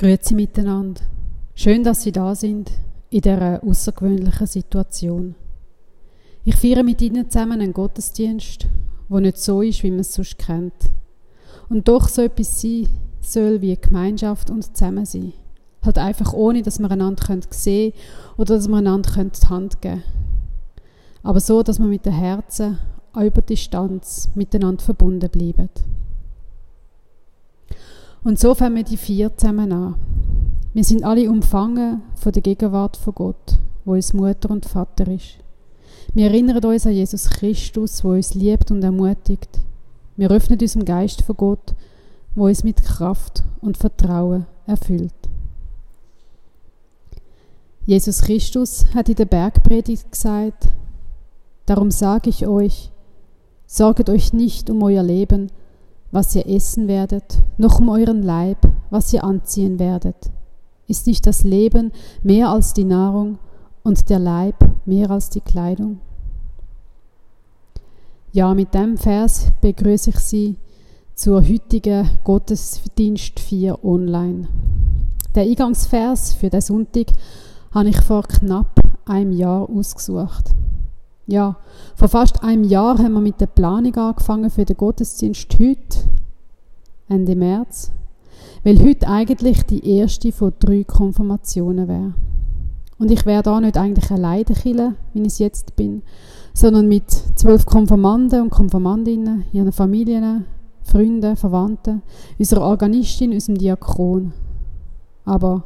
Grüezi miteinander. Schön, dass Sie da sind in dieser außergewöhnlichen Situation. Ich feiere mit Ihnen zusammen einen Gottesdienst, wo nicht so ist, wie man es sonst kennt. Und doch so etwas sein soll wie Gemeinschaft und Zusammensein. Halt einfach ohne, dass wir einander sehen können oder dass wir einander die Hand geben können. Aber so, dass wir mit den Herzen auch über Distanz miteinander verbunden bleiben. Und so fangen wir die vier zusammen an. Wir sind alle umfangen von der Gegenwart von Gott, wo uns Mutter und Vater ist. Wir erinnern uns an Jesus Christus, wo uns liebt und ermutigt. Wir öffnen unserem Geist von Gott, wo uns mit Kraft und Vertrauen erfüllt. Jesus Christus hat in der Bergpredigt gesagt, Darum sage ich euch, sorget euch nicht um euer Leben, was ihr essen werdet, noch um euren Leib, was ihr anziehen werdet. Ist nicht das Leben mehr als die Nahrung und der Leib mehr als die Kleidung? Ja, mit dem Vers begrüße ich Sie zur heutigen Gottesdienst 4 online. Der Eingangsvers für den Sonntag habe ich vor knapp einem Jahr ausgesucht. Ja, vor fast einem Jahr haben wir mit der Planung angefangen für den Gottesdienst heute, Ende März, weil heute eigentlich die erste von drei Konfirmationen wäre. Und ich wäre da nicht eigentlich alleine Kille, wie ich es jetzt bin, sondern mit zwölf Konfirmanden und Konfirmandinnen, ihren Familien, Freunden, Verwandten, unserer Organistin, unserem Diakon. Aber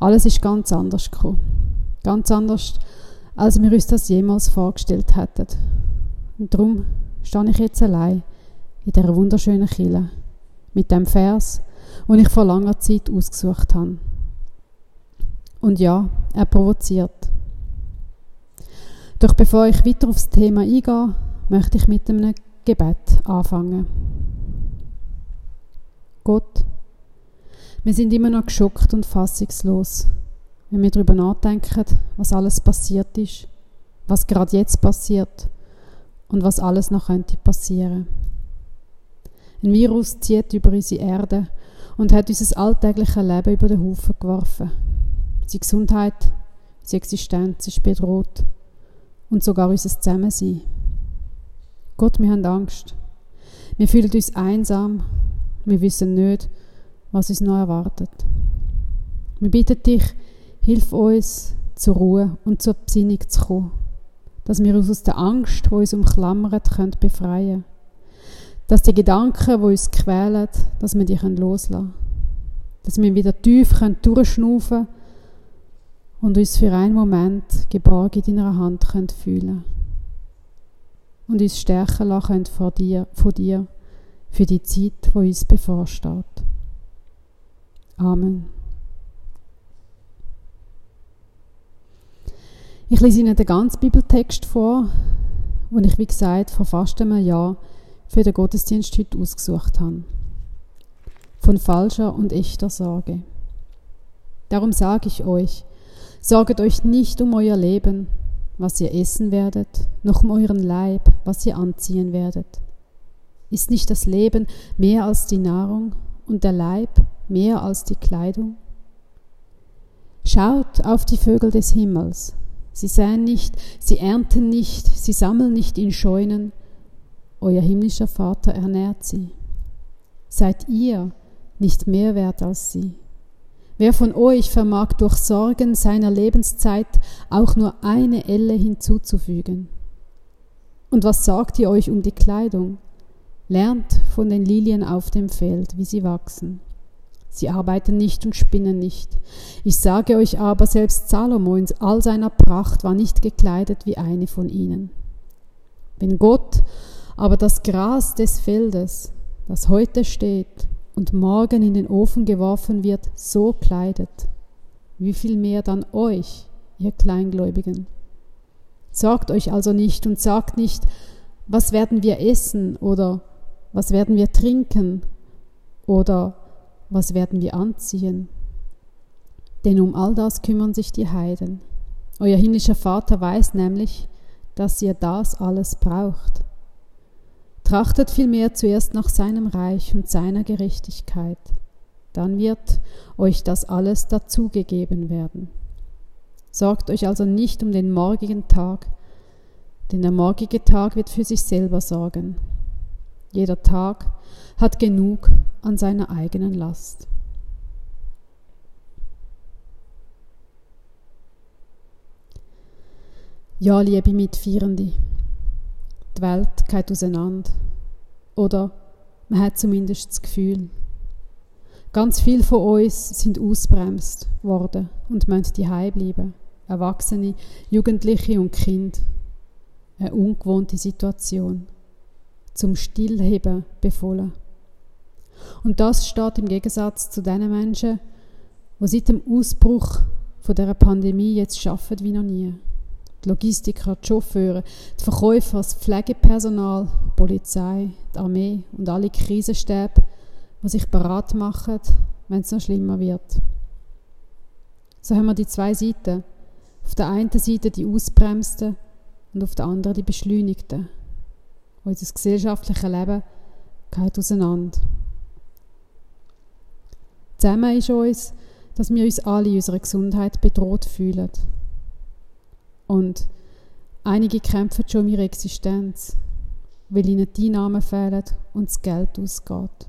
alles ist ganz anders gekommen. Ganz anders als wir uns das jemals vorgestellt hätten. Und darum stehe ich jetzt allein in dieser wunderschönen Kille mit dem Vers, den ich vor langer Zeit ausgesucht habe. Und ja, er provoziert. Doch bevor ich weiter aufs Thema eingehe, möchte ich mit einem Gebet anfangen. Gott, wir sind immer noch geschockt und fassungslos wenn wir darüber nachdenken, was alles passiert ist, was gerade jetzt passiert und was alles noch könnte passieren. Ein Virus zieht über unsere Erde und hat unser alltägliches Leben über den Haufen geworfen. Unsere Gesundheit, unsere Existenz ist bedroht und sogar unser Zusammensein. Gott, wir haben Angst. Wir fühlen uns einsam. Wir wissen nicht, was uns noch erwartet. Wir bitten dich, Hilf uns, zur Ruhe und zur Besinnung zu kommen. Dass wir uns aus der Angst, die uns umklammert, können befreien Dass die Gedanken, die uns quälen, dass wir die loslassen können. Dass wir wieder tief durchschnaufen können und uns für einen Moment geborgen in deiner Hand können fühlen Und uns stärken lassen von dir, von dir für die Zeit, die uns bevorsteht. Amen. Ich lese Ihnen den ganzen Bibeltext vor, den ich, wie gesagt, vor fast einem Jahr für den Gottesdienst heute ausgesucht habe. Von falscher und echter Sorge. Darum sage ich euch, sorget euch nicht um euer Leben, was ihr essen werdet, noch um euren Leib, was ihr anziehen werdet. Ist nicht das Leben mehr als die Nahrung und der Leib mehr als die Kleidung? Schaut auf die Vögel des Himmels, Sie säen nicht, sie ernten nicht, sie sammeln nicht in Scheunen. Euer himmlischer Vater ernährt sie. Seid ihr nicht mehr wert als sie? Wer von euch vermag durch Sorgen seiner Lebenszeit auch nur eine Elle hinzuzufügen? Und was sagt ihr euch um die Kleidung? Lernt von den Lilien auf dem Feld, wie sie wachsen. Sie arbeiten nicht und spinnen nicht. Ich sage euch aber, selbst Salomo in all seiner Pracht war nicht gekleidet wie eine von ihnen. Wenn Gott aber das Gras des Feldes, das heute steht und morgen in den Ofen geworfen wird, so kleidet, wie viel mehr dann euch, ihr Kleingläubigen? Sorgt euch also nicht und sagt nicht, was werden wir essen oder was werden wir trinken oder was werden wir anziehen? Denn um all das kümmern sich die Heiden. Euer himmlischer Vater weiß nämlich, dass ihr das alles braucht. Trachtet vielmehr zuerst nach seinem Reich und seiner Gerechtigkeit. dann wird euch das alles dazugegeben werden. Sorgt euch also nicht um den morgigen Tag, denn der morgige Tag wird für sich selber sorgen. Jeder Tag hat genug an seiner eigenen Last. Ja, liebe Mitfeierende, die Welt geht auseinander. Oder man hat zumindest das Gefühl. Ganz viele von uns sind ausbremst worden und müssen daheim bleiben. Erwachsene, Jugendliche und Kind. Eine ungewohnte Situation. Zum Stillheben befohlen. Und das steht im Gegensatz zu den Menschen, die seit dem Ausbruch von der Pandemie jetzt arbeiten wie noch nie die Logistiker, die Chauffeure, die Verkäufer, das Pflegepersonal, die Polizei, die Armee und alle Krisenstäbe, die sich bereit machen, wenn es noch schlimmer wird. So haben wir die zwei Seiten. Auf der einen Seite die Ausbremsten und auf der anderen die Beschleunigten. Unser gesellschaftliches Leben geht auseinander. Zusammen ist uns, dass wir uns alle in unserer Gesundheit bedroht fühlen. Und einige kämpfen schon um ihre Existenz, weil ihnen die Einnahmen fehlen und das Geld ausgeht.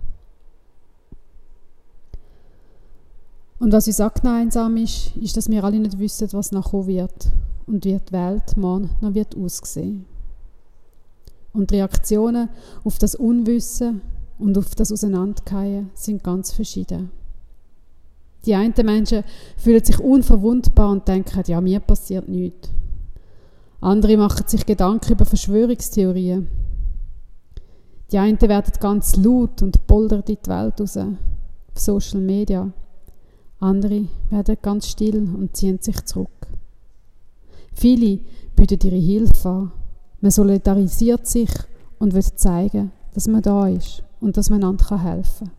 Und was uns auch einsam ist, ist, dass wir alle nicht wissen, was nachher wird und wie die Welt morgen noch wird aussehen. Und Reaktionen auf das Unwissen und auf das Auseinandergehen sind ganz verschieden. Die einen Menschen fühlen sich unverwundbar und denken, ja, mir passiert nichts. Andere machen sich Gedanken über Verschwörungstheorien. Die einen werden ganz laut und poldern in die Welt raus, auf Social Media. Andere werden ganz still und ziehen sich zurück. Viele bieten ihre Hilfe an. Man solidarisiert sich und will zeigen, dass man da ist und dass man einander helfen kann.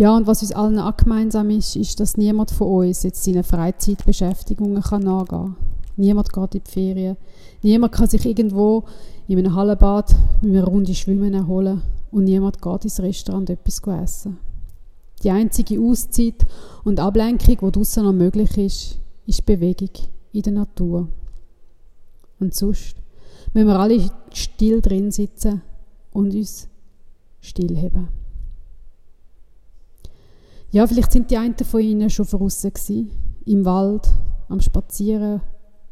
Ja, und was uns allen auch gemeinsam ist, ist, dass niemand von uns jetzt seine Freizeitbeschäftigungen kann nachgehen kann. Niemand geht in die Ferien. Niemand kann sich irgendwo in einem Hallenbad mit einer Runde Schwimmen erholen. Und niemand geht ins Restaurant etwas essen. Die einzige Auszeit und Ablenkung, die draussen noch möglich ist, ist Bewegung in der Natur. Und sonst müssen wir alle still drin sitzen und uns stillheben. Ja, vielleicht sind die einen von ihnen schon draussen gewesen, im Wald, am Spazieren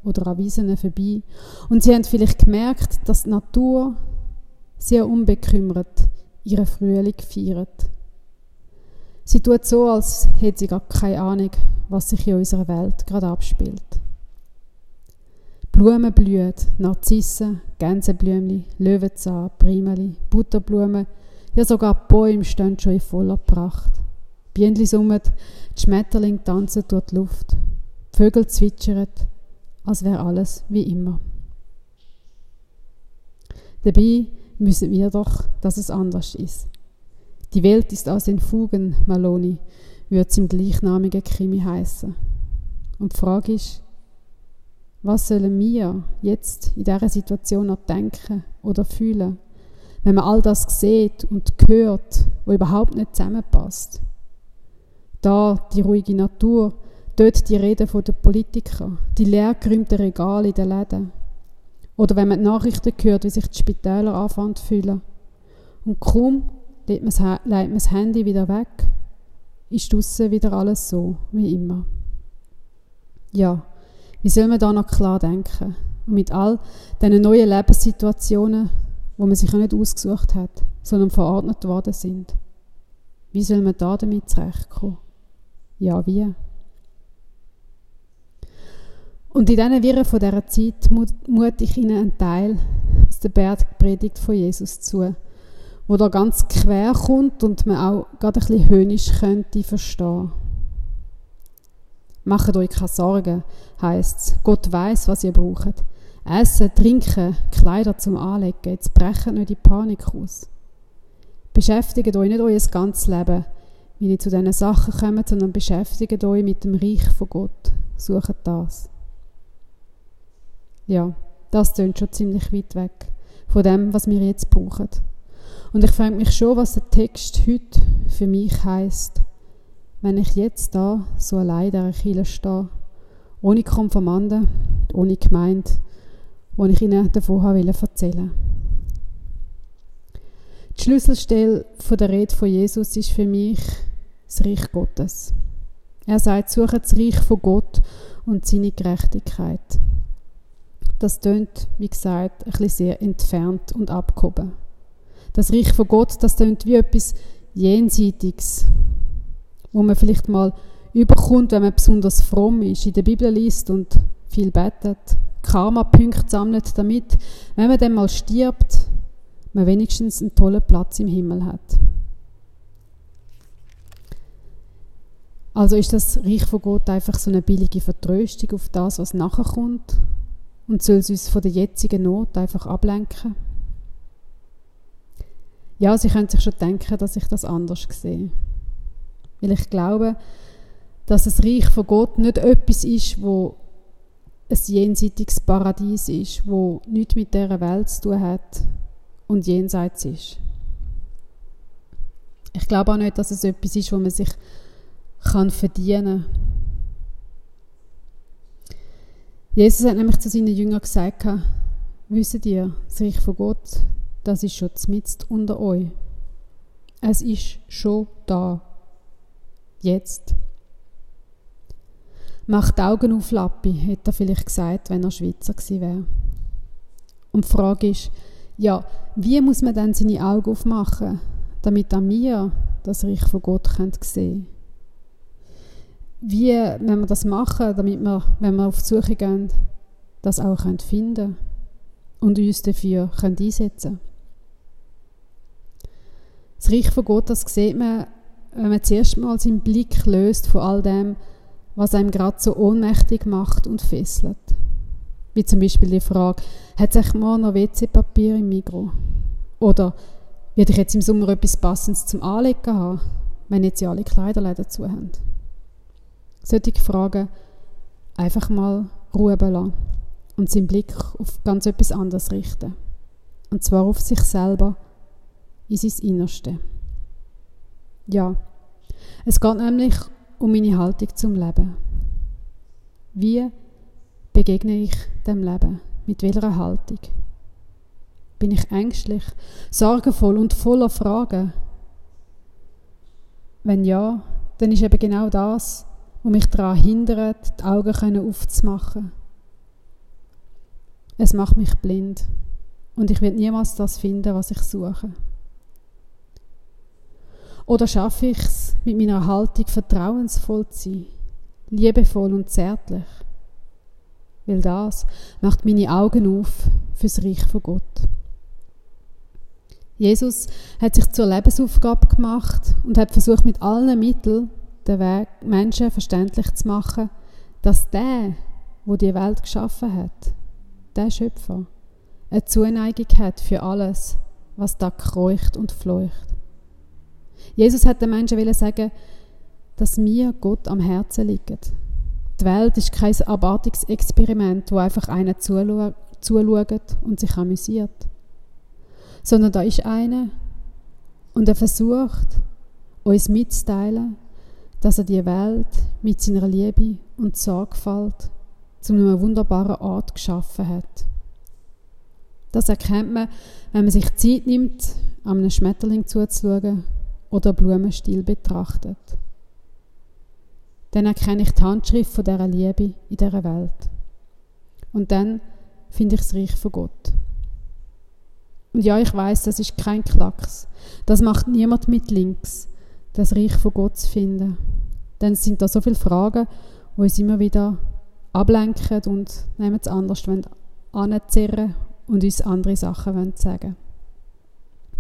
oder an Wiesen vorbei. Und sie haben vielleicht gemerkt, dass die Natur sehr unbekümmert ihren Frühling feiert. Sie tut so, als hätte sie gar keine Ahnung, was sich in unserer Welt gerade abspielt. Blumen blühen, Narzissen, Gänseblümchen, Löwenzahn, Primeli, Butterblumen, ja sogar Bäume stehen schon in voller Pracht. Bienen summen, die Schmetterlinge tanzen durch die Luft, die Vögel zwitschern, als wäre alles wie immer. Dabei müssen wir doch, dass es anders ist. Die Welt ist aus den Fugen, Maloni, würde es im gleichnamigen Krimi heißen. Und die Frage ist, was sollen wir jetzt in dieser Situation noch denken oder fühlen, wenn man all das sieht und hört, wo überhaupt nicht zusammenpasst? Da die ruhige Natur, dort die Reden der Politiker, die leergeräumten Regale in den Läden. Oder wenn man die Nachrichten hört, wie sich die Spitäler anfangen zu fühlen. Und kaum legt man das Handy wieder weg, ist draussen wieder alles so wie immer. Ja, wie soll man da noch klar denken? Und mit all diesen neuen Lebenssituationen, wo man sich nicht ausgesucht hat, sondern verordnet worden sind. Wie soll man da damit zurechtkommen? Ja, wie? Und in diesen Wirren von dieser Zeit mute ich Ihnen einen Teil aus der Bergpredigt von Jesus zu, wo da ganz quer kommt und man auch gerade ein bisschen höhnisch könnte verstehen. Macht euch keine Sorgen, heisst es. Gott weiß, was ihr braucht. Essen, trinken, Kleider zum Anlegen. Jetzt brechen nicht die Panik aus. Beschäftigt euch nicht euer ganzes Leben wie ihr zu diesen Sachen kommt, sondern beschäftigt euch mit dem Reich von Gott. Sucht das. Ja, das tönt schon ziemlich weit weg von dem, was wir jetzt brauchen. Und ich frage mich schon, was der Text heute für mich heißt, wenn ich jetzt da so allein in dieser Kirche stehe, ohne Konfirmanden, ohne Gemeinde, wo ich ihnen davon erzählen wollte. Die Schlüsselstelle der Rede von Jesus ist für mich das Reich Gottes. Er sagt, suche das Reich von Gott und seine Gerechtigkeit. Das tönt, wie gesagt, ein bisschen sehr entfernt und abgehoben. Das Reich von Gott, das tönt wie etwas Jenseitiges, wo man vielleicht mal überkommt, wenn man besonders fromm ist, in der Bibel liest und viel betet, Karma-Punkte sammelt, damit, wenn man dann mal stirbt, man wenigstens einen tollen Platz im Himmel hat. Also ist das Reich von Gott einfach so eine billige Vertröstung auf das, was nachher kommt und soll es uns von der jetzigen Not einfach ablenken? Ja, Sie können sich schon denken, dass ich das anders sehe. Weil ich glaube, dass das Reich von Gott nicht etwas ist, wo ein jenseitiges Paradies ist, wo nichts mit dieser Welt zu tun hat und jenseits ist. Ich glaube auch nicht, dass es etwas ist, wo man sich kann verdienen. Jesus hat nämlich zu seinen Jüngern gesagt, wisst ihr, das Reich von Gott, das ist schon mitten unter euch. Es ist schon da. Jetzt. Macht Augen auf, Lappi, hätte er vielleicht gesagt, wenn er Schweizer gewesen wäre. Und die Frage ist, ja, wie muss man dann seine Augen aufmachen, damit an mir das Reich von Gott sehen können? Wie, wenn wir das machen, damit wir, wenn wir auf die Suche gehen, das auch finden können und uns dafür einsetzen können? Das Reich von Gott, das sieht man, wenn man zuerst mal seinen Blick löst von all dem, was einem gerade so ohnmächtig macht und fesselt. Wie zum Beispiel die Frage, hat es mal noch WC-Papier im Mikro? Oder werde ich jetzt im Sommer etwas Passendes zum Anlegen haben, wenn jetzt ja alle Kleiderläden zu haben? Solche Fragen einfach mal Ruhe lassen und seinen Blick auf ganz etwas anderes richten. Und zwar auf sich selber, in sein Innerste. Ja, es geht nämlich um meine Haltung zum Leben. Wie begegne ich dem Leben? Mit welcher Haltung? Bin ich ängstlich, sorgenvoll und voller Fragen? Wenn ja, dann ist eben genau das, was mich daran hindert, die Augen aufzumachen. Es macht mich blind und ich werde niemals das finden, was ich suche. Oder schaffe ich es, mit meiner Haltung vertrauensvoll zu sein, liebevoll und zärtlich? Weil das macht meine Augen auf fürs Reich von Gott. Jesus hat sich zur Lebensaufgabe gemacht und hat versucht, mit allen Mitteln den Weg Menschen verständlich zu machen, dass der, wo die Welt geschaffen hat, der Schöpfer, eine Zuneigung hat für alles, was da kreucht und fleucht. Jesus hat den Menschen sagen, dass mir Gott am Herzen liegt. Die Welt ist kein Erwartungsexperiment, wo einfach einer zuschaut und sich amüsiert. Sondern da ist einer und er versucht, uns mitzuteilen, dass er die Welt mit seiner Liebe und Sorgfalt zu einer wunderbaren Art geschaffen hat. Das erkennt man, wenn man sich Zeit nimmt, einem Schmetterling zuzuschauen oder Blumenstil betrachtet. Dann erkenne ich die Handschrift von dieser Liebe in dieser Welt. Und dann finde ich das Reich von Gott. Und ja, ich weiß, das ist kein Klacks. Das macht niemand mit links, das Reich von Gott zu finden. Denn es sind da so viele Fragen, die uns immer wieder ablenken und nehmen es anders anzerren und uns andere Sachen sagen.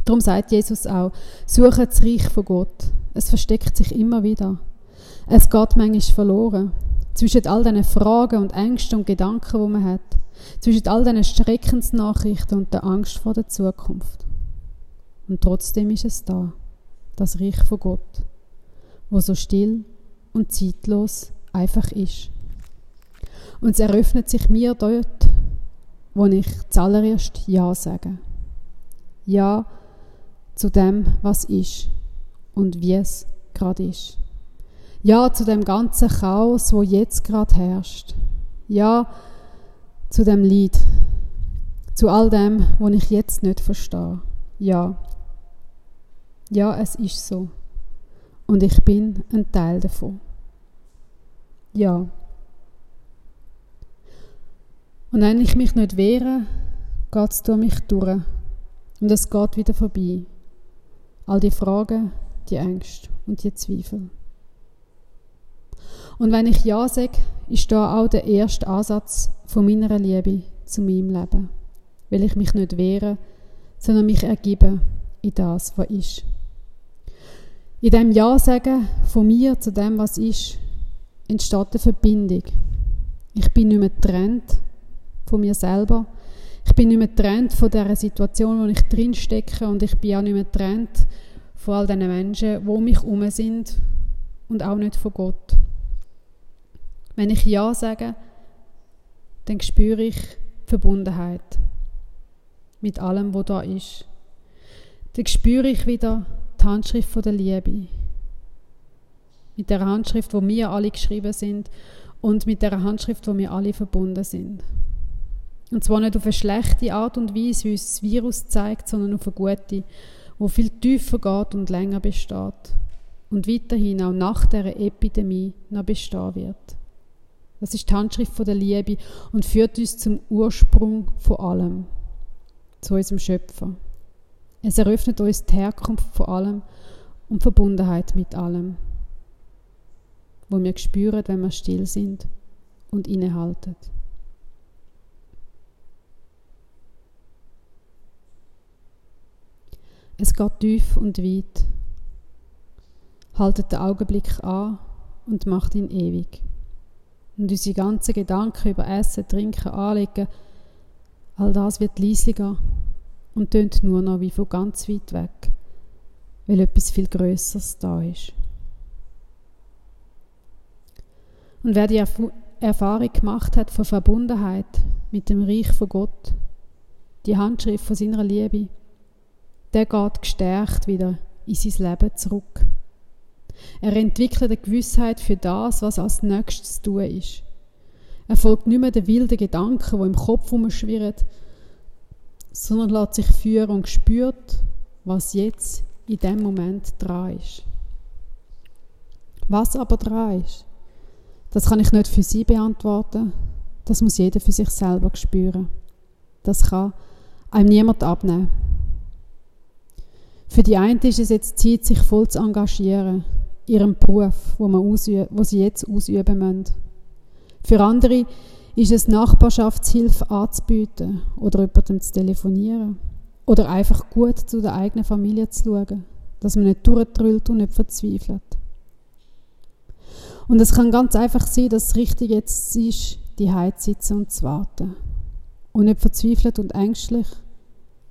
Darum sagt Jesus auch, suche das Reich von Gott. Es versteckt sich immer wieder. Es geht manchmal verloren. Zwischen all diesen Fragen und Ängsten und Gedanken, die man hat. Zwischen all diesen Schreckensnachrichten und der Angst vor der Zukunft. Und trotzdem ist es da. Das Reich von Gott. Wo so still und zeitlos einfach ist. Und es eröffnet sich mir dort, wo ich zuallererst Ja sage. Ja, zu dem, was ist und wie es gerade ist. Ja zu dem ganzen Chaos, wo jetzt gerade herrscht. Ja zu dem Lied, zu all dem, was ich jetzt nicht verstehe. Ja. Ja, es ist so. Und ich bin ein Teil davon. Ja. Und wenn ich mich nicht wehre, geht es durch mich durch. Und es geht wieder vorbei. All die Fragen, die Ängste und die Zweifel. Und wenn ich Ja sage, ist da auch der erste Ansatz von meiner Liebe zu meinem Leben. Weil ich mich nicht wehre, sondern mich ergebe in das, was ist. In dem Ja sagen von mir zu dem, was ist, entsteht eine Verbindung. Ich bin nicht mehr getrennt von mir selber. Ich bin nicht mehr getrennt von der Situation, wo ich drin stecke und ich bin auch nicht mehr getrennt von all den Menschen, um mich herum sind und auch nicht von Gott. Wenn ich Ja sage, dann spüre ich Verbundenheit mit allem, was da ist. Dann spüre ich wieder die Handschrift der Liebe. Mit der Handschrift, wo wir alle geschrieben sind und mit der Handschrift, wo wir alle verbunden sind. Und zwar nicht auf eine schlechte Art und Weise, wie uns das Virus zeigt, sondern auf eine gute, wo viel tiefer geht und länger besteht. Und weiterhin auch nach der Epidemie noch bestehen wird. Das ist die Handschrift der Liebe und führt uns zum Ursprung von allem, zu unserem Schöpfer. Es eröffnet uns die Herkunft von allem und Verbundenheit mit allem, wo wir spüren, wenn wir still sind und innehalten. Es geht tief und weit, haltet den Augenblick an und macht ihn ewig. Und unsere ganzen Gedanken über Essen, Trinken, Anlegen, all das wird leisiger und tönt nur noch wie von ganz weit weg, weil etwas viel Größeres da ist. Und wer die Erf Erfahrung gemacht hat von Verbundenheit mit dem Reich von Gott, die Handschrift von seiner Liebe, der geht gestärkt wieder in sein Leben zurück. Er entwickelt eine Gewissheit für das, was als nächstes zu tun ist. Er folgt nicht mehr den wilden Gedanken, die im Kopf herumschwirren, sondern lässt sich führen und spürt, was jetzt in dem Moment dran ist. Was aber dran ist, das kann ich nicht für Sie beantworten. Das muss jeder für sich selber spüren. Das kann einem niemand abnehmen. Für die einen ist es jetzt Zeit, sich voll zu engagieren, ihrem Beruf, wo, man wo sie jetzt ausüben müssen. Für andere ist es Nachbarschaftshilfe anzubieten oder jemandem zu telefonieren oder einfach gut zu der eigenen Familie zu schauen, dass man nicht durchtrüllt und nicht verzweifelt. Und es kann ganz einfach sein, dass es richtig jetzt ist, die Heid sitzen und zu warten. Und nicht verzweifelt und ängstlich,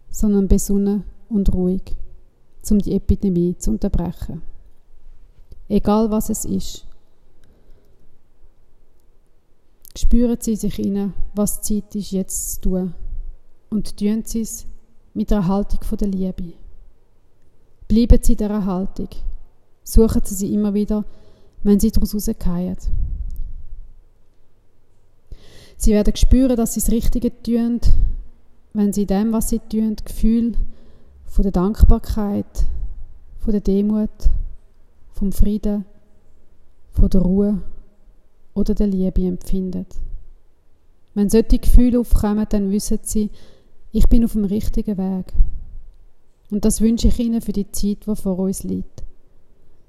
sondern besonnen und ruhig um die Epidemie zu unterbrechen. Egal was es ist. Spüren Sie sich inne, was Zeit ist, jetzt zu tun. Und tun Sie es mit der Haltung der Liebe. Bleiben Sie dieser Haltung. Suchen Sie sie immer wieder, wenn Sie daraus rausgehen. Sie werden spüren, dass Sie das Richtige tun, wenn Sie dem, was Sie tun, Gefühl von der Dankbarkeit, von der Demut, vom Frieden, von der Ruhe oder der Liebe empfindet. Wenn solche Gefühle aufkommen, dann wissen sie, ich bin auf dem richtigen Weg. Und das wünsche ich Ihnen für die Zeit, die vor uns liegt.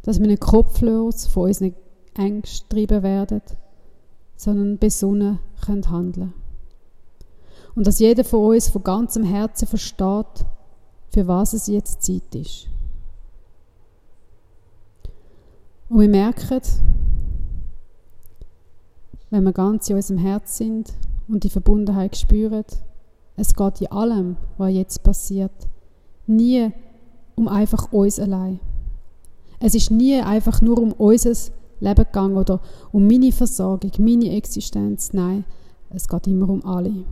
Dass wir nicht kopflos von unseren Ängsten treiben werden, sondern besonnen können handeln. Und dass jeder von uns von ganzem Herzen versteht, für was es jetzt Zeit ist. Und wir merken, wenn wir ganz in unserem Herz sind und die Verbundenheit spüren, es geht in allem, was jetzt passiert, nie um einfach uns allein. Es ist nie einfach nur um unser Leben gegangen oder um meine Versorgung, meine Existenz. Nein, es geht immer um alle.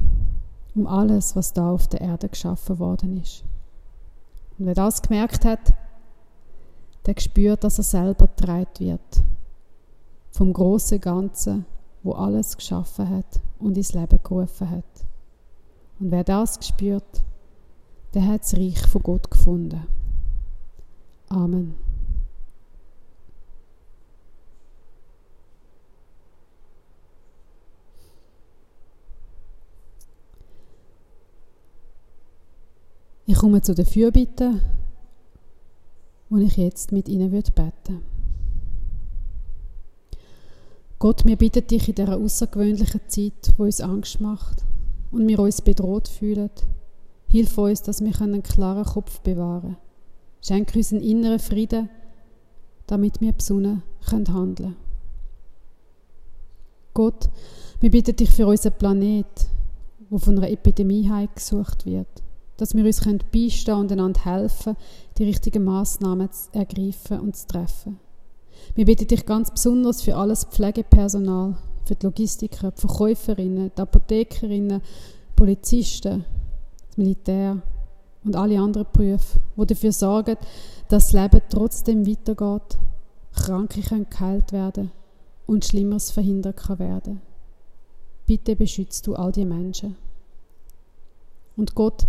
Um alles, was da auf der Erde geschaffen worden ist. Und wer das gemerkt hat, der spürt, dass er selber getragen wird. Vom großen Ganzen, wo alles geschaffen hat und ins Leben gerufen hat. Und wer das spürt, der hat das Reich von Gott gefunden. Amen. Ich komme zu den Fürbitten, wo ich jetzt mit Ihnen beten würde. Gott, wir bitten dich in dieser außergewöhnlichen Zeit, wo uns Angst macht und wir uns bedroht fühlen, hilf uns, dass wir einen klaren Kopf bewahren können. Schenke uns einen inneren Frieden, damit wir besonnen handeln können. Gott, wir bitten dich für unseren Planet, wo von einer Epidemie heimgesucht wird dass wir uns beistehen und einander helfen, die richtigen Maßnahmen zu ergreifen und zu treffen. Wir bitten dich ganz besonders für alles Pflegepersonal, für die Logistiker, die Verkäuferinnen, die Apothekerinnen, Polizisten, das Militär und alle anderen Berufe, die dafür sorgen, dass das Leben trotzdem weitergeht, Kranke können geheilt werden und Schlimmeres verhindert kann werden. Bitte beschützt du all die Menschen. Und Gott,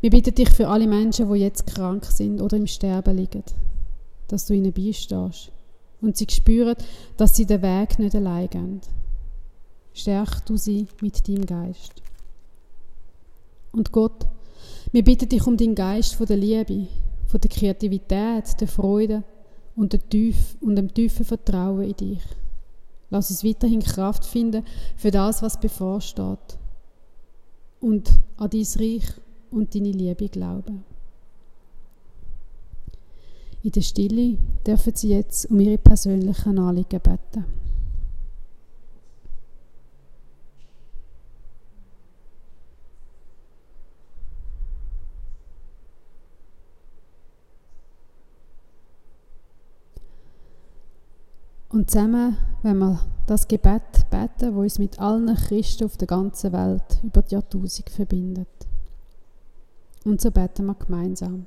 wir bitten dich für alle Menschen, die jetzt krank sind oder im Sterben liegen, dass du ihnen beistehst und sie spüren, dass sie den Weg nicht allein gehen. Stärk du sie mit deinem Geist. Und Gott, wir bitten dich um den Geist von der Liebe, von der Kreativität, der Freude und, der Tief und dem tiefen Vertrauen in dich. Lass uns weiterhin Kraft finden für das, was bevorsteht. Und an dein Reich und deine Liebe glauben. In der Stille dürfen Sie jetzt um Ihre persönlichen Anliegen beten. Und zusammen, wenn wir das Gebet beten, wo uns mit allen Christen auf der ganzen Welt über die Jahrtausend verbindet. Und so beten wir gemeinsam.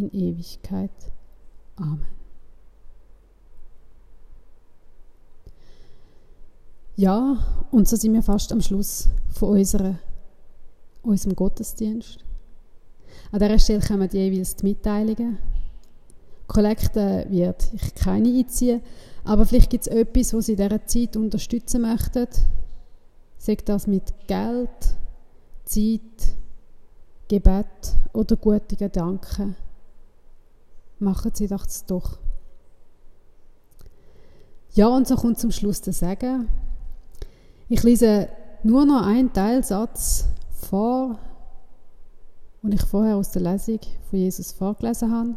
in Ewigkeit. Amen. Ja, und so sind wir fast am Schluss von unserer, unserem Gottesdienst. An dieser Stelle kommen jeweils die Mitteilungen. Kollekte wird ich keine einziehen, aber vielleicht gibt es etwas, was Sie in dieser Zeit unterstützen möchten. Sagt das mit Geld, Zeit, Gebet oder gute Gedanken. Machen Sie das doch. Ja, und so kommt zum Schluss der Sagen. Ich lese nur noch einen Teilsatz vor, den ich vorher aus der Lesung von Jesus vorgelesen habe.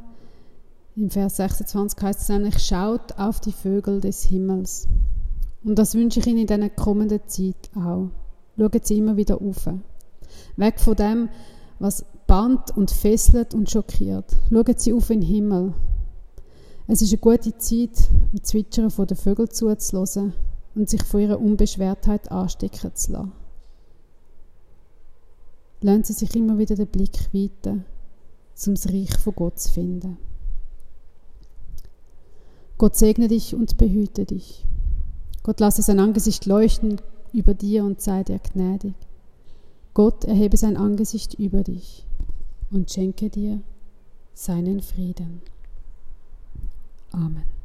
Im Vers 26 heißt es nämlich, schaut auf die Vögel des Himmels. Und das wünsche ich Ihnen in dieser kommenden Zeit auch. Schauen Sie immer wieder auf. Weg von dem, was bannt und fesselt und schockiert. Schauen Sie auf den Himmel. Es ist eine gute Zeit, mit Zwitschern von den Vögeln zuzulassen und sich von ihrer Unbeschwertheit anstecken zu lassen. Lassen Sie sich immer wieder den Blick weiten, um das Reich von Gott zu finden. Gott segne dich und behüte dich. Gott lasse sein Angesicht leuchten über dir und sei dir gnädig. Gott erhebe sein Angesicht über dich und schenke dir seinen Frieden. Amen.